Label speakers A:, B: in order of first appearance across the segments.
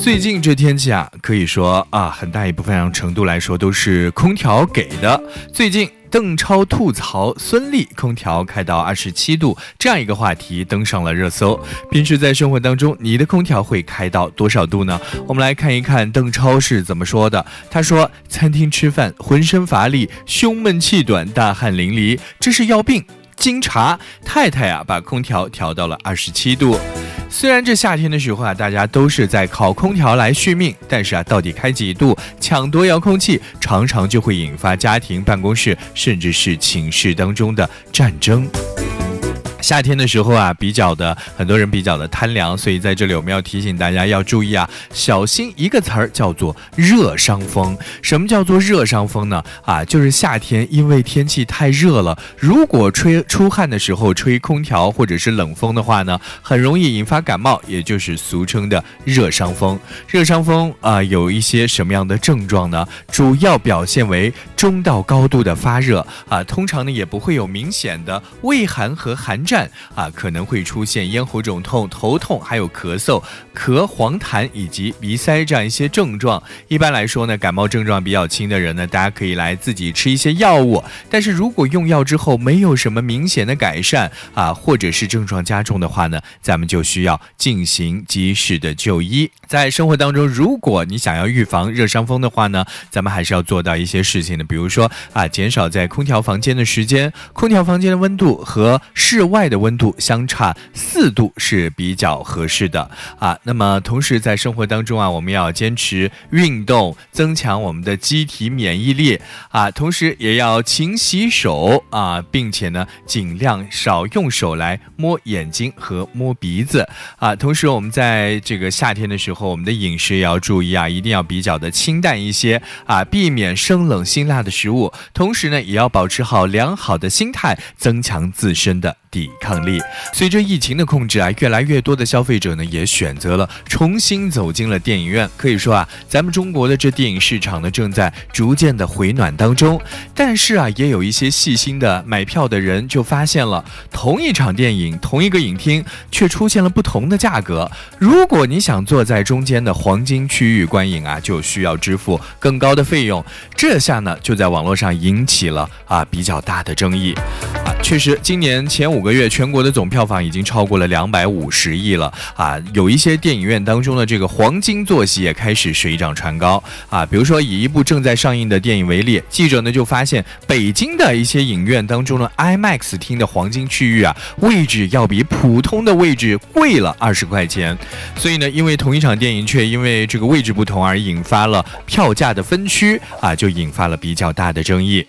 A: 最近这天气啊，可以说啊，很大一部分程度来说都是空调给的。最近邓超吐槽孙俪空调开到二十七度这样一个话题登上了热搜。平时在生活当中，你的空调会开到多少度呢？我们来看一看邓超是怎么说的。他说：“餐厅吃饭，浑身乏力，胸闷气短，大汗淋漓，这是要病。经查，太太啊，把空调调到了二十七度。”虽然这夏天的时候啊，大家都是在靠空调来续命，但是啊，到底开几度，抢夺遥控器，常常就会引发家庭、办公室，甚至是寝室当中的战争。夏天的时候啊，比较的很多人比较的贪凉，所以在这里我们要提醒大家要注意啊，小心一个词儿叫做热伤风。什么叫做热伤风呢？啊，就是夏天因为天气太热了，如果吹出汗的时候吹空调或者是冷风的话呢，很容易引发感冒，也就是俗称的热伤风。热伤风啊，有一些什么样的症状呢？主要表现为中到高度的发热啊，通常呢也不会有明显的畏寒和寒。战啊，可能会出现咽喉肿痛、头痛，还有咳嗽、咳黄痰以及鼻塞这样一些症状。一般来说呢，感冒症状比较轻的人呢，大家可以来自己吃一些药物。但是如果用药之后没有什么明显的改善啊，或者是症状加重的话呢，咱们就需要进行及时的就医。在生活当中，如果你想要预防热伤风的话呢，咱们还是要做到一些事情的，比如说啊，减少在空调房间的时间，空调房间的温度和室外。外的温度相差四度是比较合适的啊。那么同时在生活当中啊，我们要坚持运动，增强我们的机体免疫力啊。同时也要勤洗手啊，并且呢，尽量少用手来摸眼睛和摸鼻子啊。同时我们在这个夏天的时候，我们的饮食也要注意啊，一定要比较的清淡一些啊，避免生冷辛辣的食物。同时呢，也要保持好良好的心态，增强自身的。抵抗力。随着疫情的控制啊，越来越多的消费者呢也选择了重新走进了电影院。可以说啊，咱们中国的这电影市场呢正在逐渐的回暖当中。但是啊，也有一些细心的买票的人就发现了，同一场电影，同一个影厅，却出现了不同的价格。如果你想坐在中间的黄金区域观影啊，就需要支付更高的费用。这下呢，就在网络上引起了啊比较大的争议。啊，确实，今年前五。五个月，全国的总票房已经超过了两百五十亿了啊！有一些电影院当中的这个黄金坐席也开始水涨船高啊！比如说以一部正在上映的电影为例，记者呢就发现北京的一些影院当中的 IMAX 厅的黄金区域啊，位置要比普通的位置贵了二十块钱。所以呢，因为同一场电影却因为这个位置不同而引发了票价的分区啊，就引发了比较大的争议。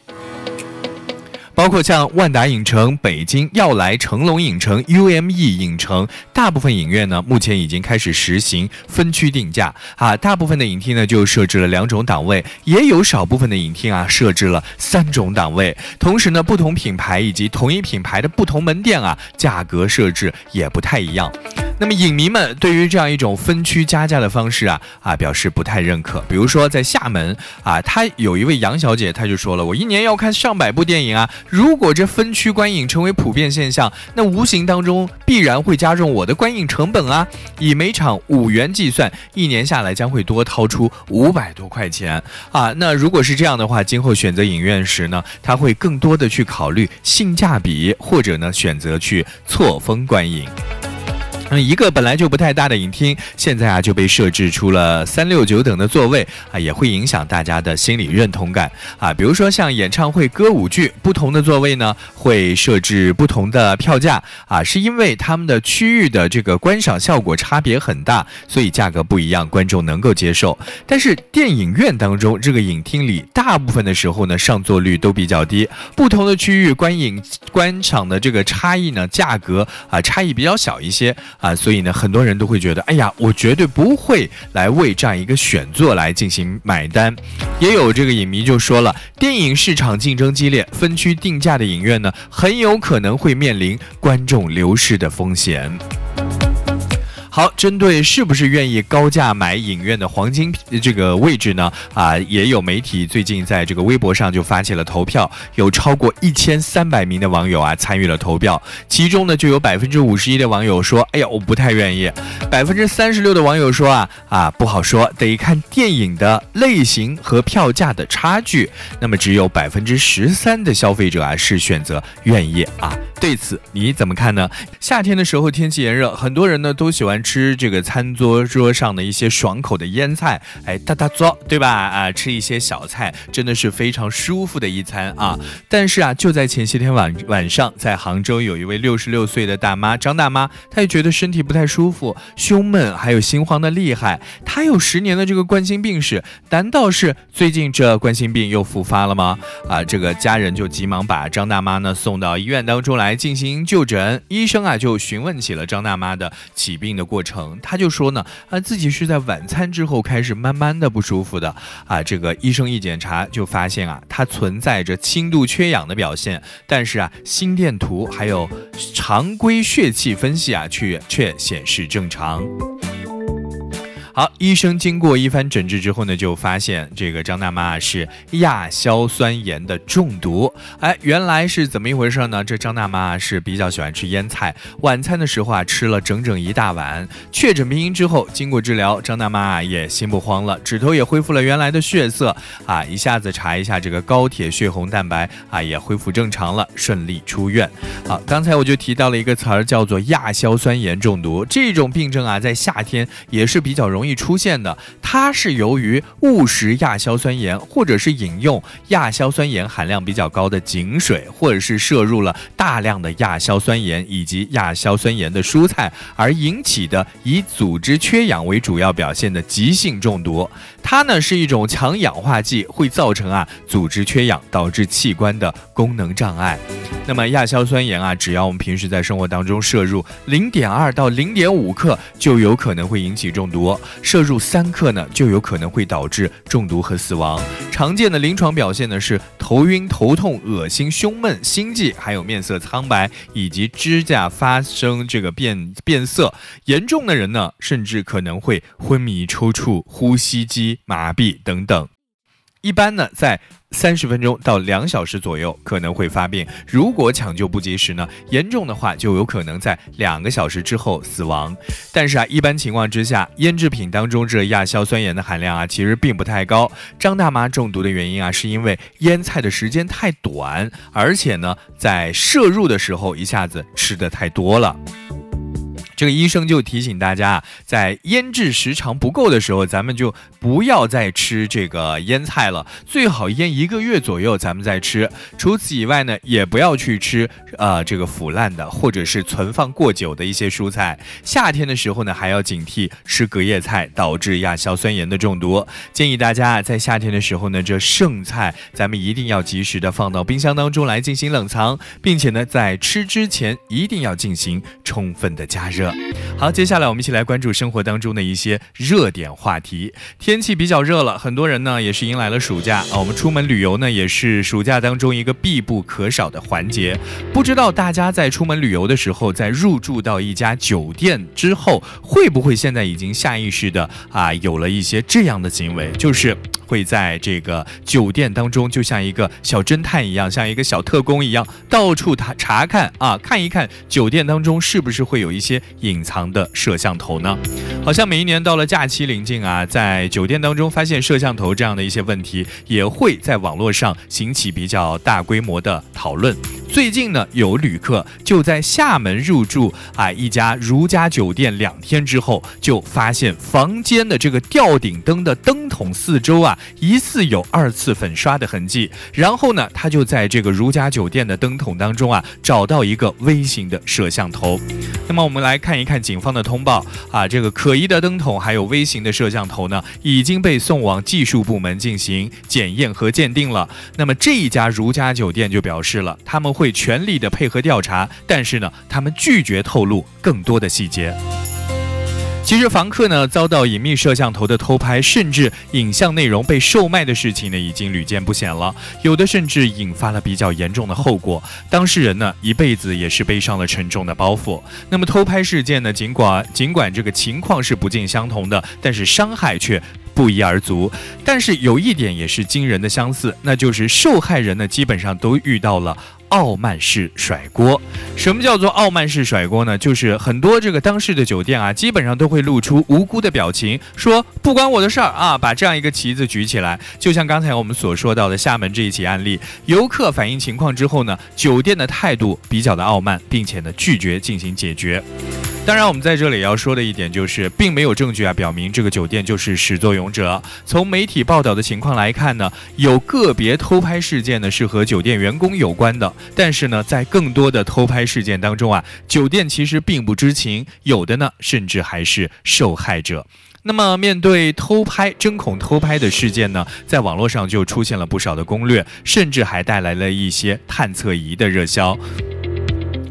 A: 包括像万达影城、北京耀来、成龙影城、UME 影城，大部分影院呢，目前已经开始实行分区定价啊。大部分的影厅呢，就设置了两种档位，也有少部分的影厅啊，设置了三种档位。同时呢，不同品牌以及同一品牌的不同门店啊，价格设置也不太一样。那么影迷们对于这样一种分区加价的方式啊啊表示不太认可。比如说在厦门啊，他有一位杨小姐，她就说了，我一年要看上百部电影啊，如果这分区观影成为普遍现象，那无形当中必然会加重我的观影成本啊。以每场五元计算，一年下来将会多掏出五百多块钱啊。那如果是这样的话，今后选择影院时呢，他会更多的去考虑性价比，或者呢选择去错峰观影。嗯，一个本来就不太大的影厅，现在啊就被设置出了三六九等的座位啊，也会影响大家的心理认同感啊。比如说像演唱会、歌舞剧，不同的座位呢会设置不同的票价啊，是因为他们的区域的这个观赏效果差别很大，所以价格不一样，观众能够接受。但是电影院当中这个影厅里，大部分的时候呢上座率都比较低，不同的区域观影观赏的这个差异呢，价格啊差异比较小一些。啊，所以呢，很多人都会觉得，哎呀，我绝对不会来为这样一个选座来进行买单。也有这个影迷就说了，电影市场竞争激烈，分区定价的影院呢，很有可能会面临观众流失的风险。好，针对是不是愿意高价买影院的黄金这个位置呢？啊，也有媒体最近在这个微博上就发起了投票，有超过一千三百名的网友啊参与了投票，其中呢就有百分之五十一的网友说，哎呀，我不太愿意；百分之三十六的网友说啊啊不好说，得看电影的类型和票价的差距。那么只有百分之十三的消费者啊是选择愿意啊。对此你怎么看呢？夏天的时候天气炎热，很多人呢都喜欢吃这个餐桌桌上的一些爽口的腌菜，哎，大大做，对吧？啊，吃一些小菜，真的是非常舒服的一餐啊。但是啊，就在前些天晚晚上，在杭州有一位六十六岁的大妈张大妈，她也觉得身体不太舒服，胸闷，还有心慌的厉害。她有十年的这个冠心病史，难道是最近这冠心病又复发了吗？啊，这个家人就急忙把张大妈呢送到医院当中。来进行就诊，医生啊就询问起了张大妈的起病的过程，他就说呢，啊自己是在晚餐之后开始慢慢的不舒服的，啊这个医生一检查就发现啊，他存在着轻度缺氧的表现，但是啊心电图还有常规血气分析啊却却显示正常。好，医生经过一番诊治之后呢，就发现这个张大妈是亚硝酸盐的中毒。哎，原来是怎么一回事呢？这张大妈是比较喜欢吃腌菜，晚餐的时候啊吃了整整一大碗。确诊病因之后，经过治疗，张大妈啊也心不慌了，指头也恢复了原来的血色啊，一下子查一下这个高铁血红蛋白啊也恢复正常了，顺利出院。好，刚才我就提到了一个词儿叫做亚硝酸盐中毒，这种病症啊在夏天也是比较容易。易出现的，它是由于误食亚硝酸盐，或者是饮用亚硝酸盐含量比较高的井水，或者是摄入了大量的亚硝酸盐以及亚硝酸盐的蔬菜而引起的，以组织缺氧为主要表现的急性中毒。它呢是一种强氧化剂，会造成啊组织缺氧，导致器官的功能障碍。那么亚硝酸盐啊，只要我们平时在生活当中摄入零点二到零点五克，就有可能会引起中毒。摄入三克呢，就有可能会导致中毒和死亡。常见的临床表现呢是头晕、头痛、恶心、胸闷、心悸，还有面色苍白，以及指甲发生这个变变色。严重的人呢，甚至可能会昏迷、抽搐、呼吸机麻痹等等。一般呢，在三十分钟到两小时左右可能会发病，如果抢救不及时呢，严重的话就有可能在两个小时之后死亡。但是啊，一般情况之下，腌制品当中这亚硝酸盐的含量啊，其实并不太高。张大妈中毒的原因啊，是因为腌菜的时间太短，而且呢，在摄入的时候一下子吃的太多了。这个医生就提醒大家，在腌制时长不够的时候，咱们就不要再吃这个腌菜了，最好腌一个月左右，咱们再吃。除此以外呢，也不要去吃呃这个腐烂的或者是存放过久的一些蔬菜。夏天的时候呢，还要警惕吃隔夜菜导致亚硝酸盐的中毒。建议大家，在夏天的时候呢，这剩菜咱们一定要及时的放到冰箱当中来进行冷藏，并且呢，在吃之前一定要进行充分的加热。好，接下来我们一起来关注生活当中的一些热点话题。天气比较热了，很多人呢也是迎来了暑假啊。我们出门旅游呢，也是暑假当中一个必不可少的环节。不知道大家在出门旅游的时候，在入住到一家酒店之后，会不会现在已经下意识的啊有了一些这样的行为，就是。会在这个酒店当中，就像一个小侦探一样，像一个小特工一样，到处查查看啊，看一看酒店当中是不是会有一些隐藏的摄像头呢？好像每一年到了假期临近啊，在酒店当中发现摄像头这样的一些问题，也会在网络上引起比较大规模的讨论。最近呢，有旅客就在厦门入住啊一家如家酒店两天之后，就发现房间的这个吊顶灯的灯筒四周啊。疑似有二次粉刷的痕迹，然后呢，他就在这个如家酒店的灯筒当中啊，找到一个微型的摄像头。那么我们来看一看警方的通报啊，这个可疑的灯筒还有微型的摄像头呢，已经被送往技术部门进行检验和鉴定了。那么这一家如家酒店就表示了，他们会全力的配合调查，但是呢，他们拒绝透露更多的细节。其实房客呢遭到隐秘摄像头的偷拍，甚至影像内容被售卖的事情呢，已经屡见不鲜了。有的甚至引发了比较严重的后果，当事人呢一辈子也是背上了沉重的包袱。那么偷拍事件呢，尽管尽管这个情况是不尽相同的，但是伤害却不一而足。但是有一点也是惊人的相似，那就是受害人呢基本上都遇到了。傲慢式甩锅，什么叫做傲慢式甩锅呢？就是很多这个当事的酒店啊，基本上都会露出无辜的表情，说不关我的事儿啊，把这样一个旗子举起来。就像刚才我们所说到的厦门这一起案例，游客反映情况之后呢，酒店的态度比较的傲慢，并且呢拒绝进行解决。当然，我们在这里要说的一点就是，并没有证据啊表明这个酒店就是始作俑者。从媒体报道的情况来看呢，有个别偷拍事件呢是和酒店员工有关的，但是呢，在更多的偷拍事件当中啊，酒店其实并不知情，有的呢甚至还是受害者。那么，面对偷拍、针孔偷拍的事件呢，在网络上就出现了不少的攻略，甚至还带来了一些探测仪的热销。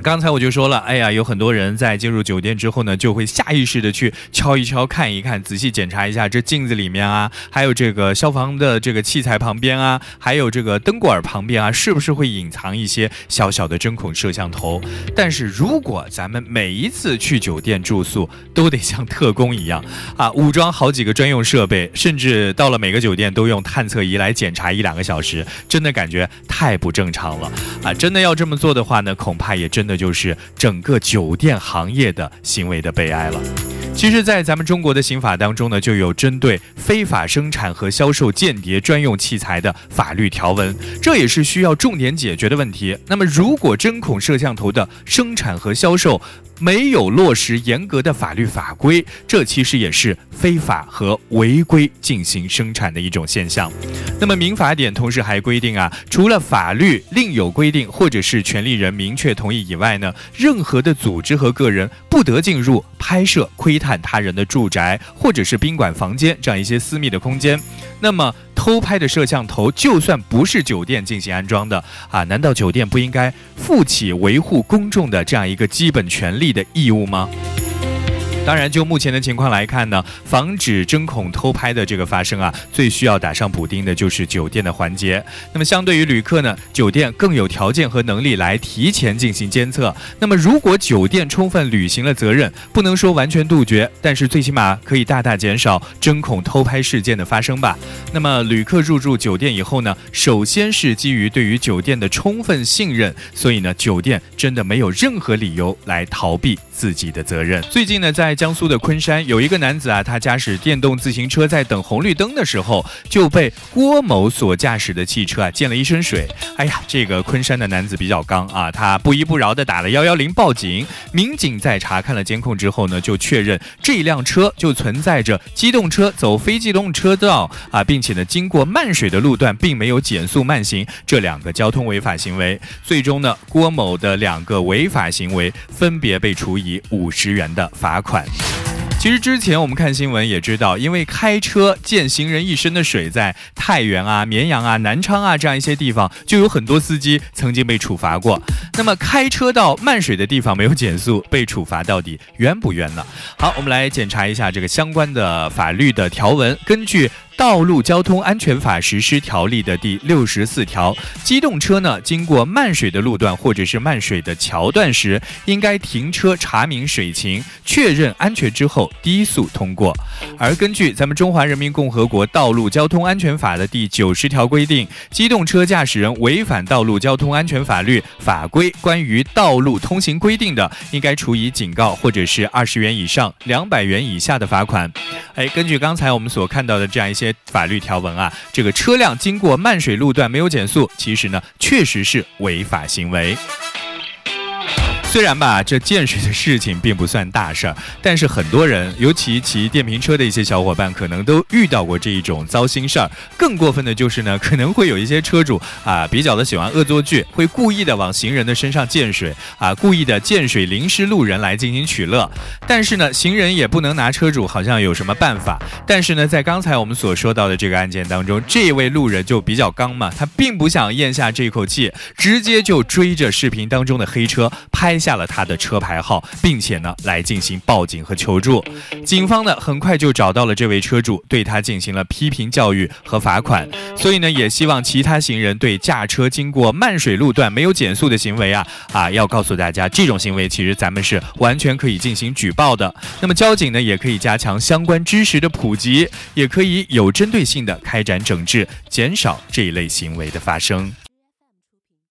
A: 刚才我就说了，哎呀，有很多人在进入酒店之后呢，就会下意识的去敲一敲、看一看、仔细检查一下这镜子里面啊，还有这个消防的这个器材旁边啊，还有这个灯管旁边啊，是不是会隐藏一些小小的针孔摄像头？但是如果咱们每一次去酒店住宿都得像特工一样啊，武装好几个专用设备，甚至到了每个酒店都用探测仪来检查一两个小时，真的感觉太不正常了啊！真的要这么做的话呢，恐怕也真那。就是整个酒店行业的行为的悲哀了。其实，在咱们中国的刑法当中呢，就有针对非法生产和销售间谍专用器材的法律条文，这也是需要重点解决的问题。那么，如果针孔摄像头的生产和销售，没有落实严格的法律法规，这其实也是非法和违规进行生产的一种现象。那么民法典同时还规定啊，除了法律另有规定或者是权利人明确同意以外呢，任何的组织和个人不得进入拍摄、窥探他人的住宅或者是宾馆房间这样一些私密的空间。那么偷拍的摄像头，就算不是酒店进行安装的啊，难道酒店不应该负起维护公众的这样一个基本权利的义务吗？当然，就目前的情况来看呢，防止针孔偷拍的这个发生啊，最需要打上补丁的就是酒店的环节。那么，相对于旅客呢，酒店更有条件和能力来提前进行监测。那么，如果酒店充分履行了责任，不能说完全杜绝，但是最起码可以大大减少针孔偷拍事件的发生吧。那么，旅客入住酒店以后呢，首先是基于对于酒店的充分信任，所以呢，酒店真的没有任何理由来逃避自己的责任。最近呢，在江苏的昆山有一个男子啊，他驾驶电动自行车在等红绿灯的时候，就被郭某所驾驶的汽车啊溅了一身水。哎呀，这个昆山的男子比较刚啊，他不依不饶的打了幺幺零报警。民警在查看了监控之后呢，就确认这辆车就存在着机动车走非机动车道啊，并且呢经过漫水的路段，并没有减速慢行这两个交通违法行为。最终呢，郭某的两个违法行为分别被处以以五十元的罚款。其实之前我们看新闻也知道，因为开车溅行人一身的水，在太原啊、绵阳啊、南昌啊这样一些地方，就有很多司机曾经被处罚过。那么开车到漫水的地方没有减速，被处罚到底冤不冤呢？好，我们来检查一下这个相关的法律的条文，根据。道路交通安全法实施条例的第六十四条，机动车呢经过漫水的路段或者是漫水的桥段时，应该停车查明水情，确认安全之后低速通过。而根据咱们中华人民共和国道路交通安全法的第九十条规定，机动车驾驶人违反道路交通安全法律法规关于道路通行规定的，应该处以警告或者是二十元以上两百元以下的罚款。哎，根据刚才我们所看到的这样一些。法律条文啊，这个车辆经过漫水路段没有减速，其实呢确实是违法行为。虽然吧，这溅水的事情并不算大事儿，但是很多人，尤其骑电瓶车的一些小伙伴，可能都遇到过这一种糟心事儿。更过分的就是呢，可能会有一些车主啊，比较的喜欢恶作剧，会故意的往行人的身上溅水啊，故意的溅水淋湿路人来进行取乐。但是呢，行人也不能拿车主好像有什么办法。但是呢，在刚才我们所说到的这个案件当中，这位路人就比较刚嘛，他并不想咽下这口气，直接就追着视频当中的黑车拍。下了他的车牌号，并且呢来进行报警和求助。警方呢很快就找到了这位车主，对他进行了批评教育和罚款。所以呢也希望其他行人对驾车经过漫水路段没有减速的行为啊啊要告诉大家，这种行为其实咱们是完全可以进行举报的。那么交警呢也可以加强相关知识的普及，也可以有针对性的开展整治，减少这一类行为的发生。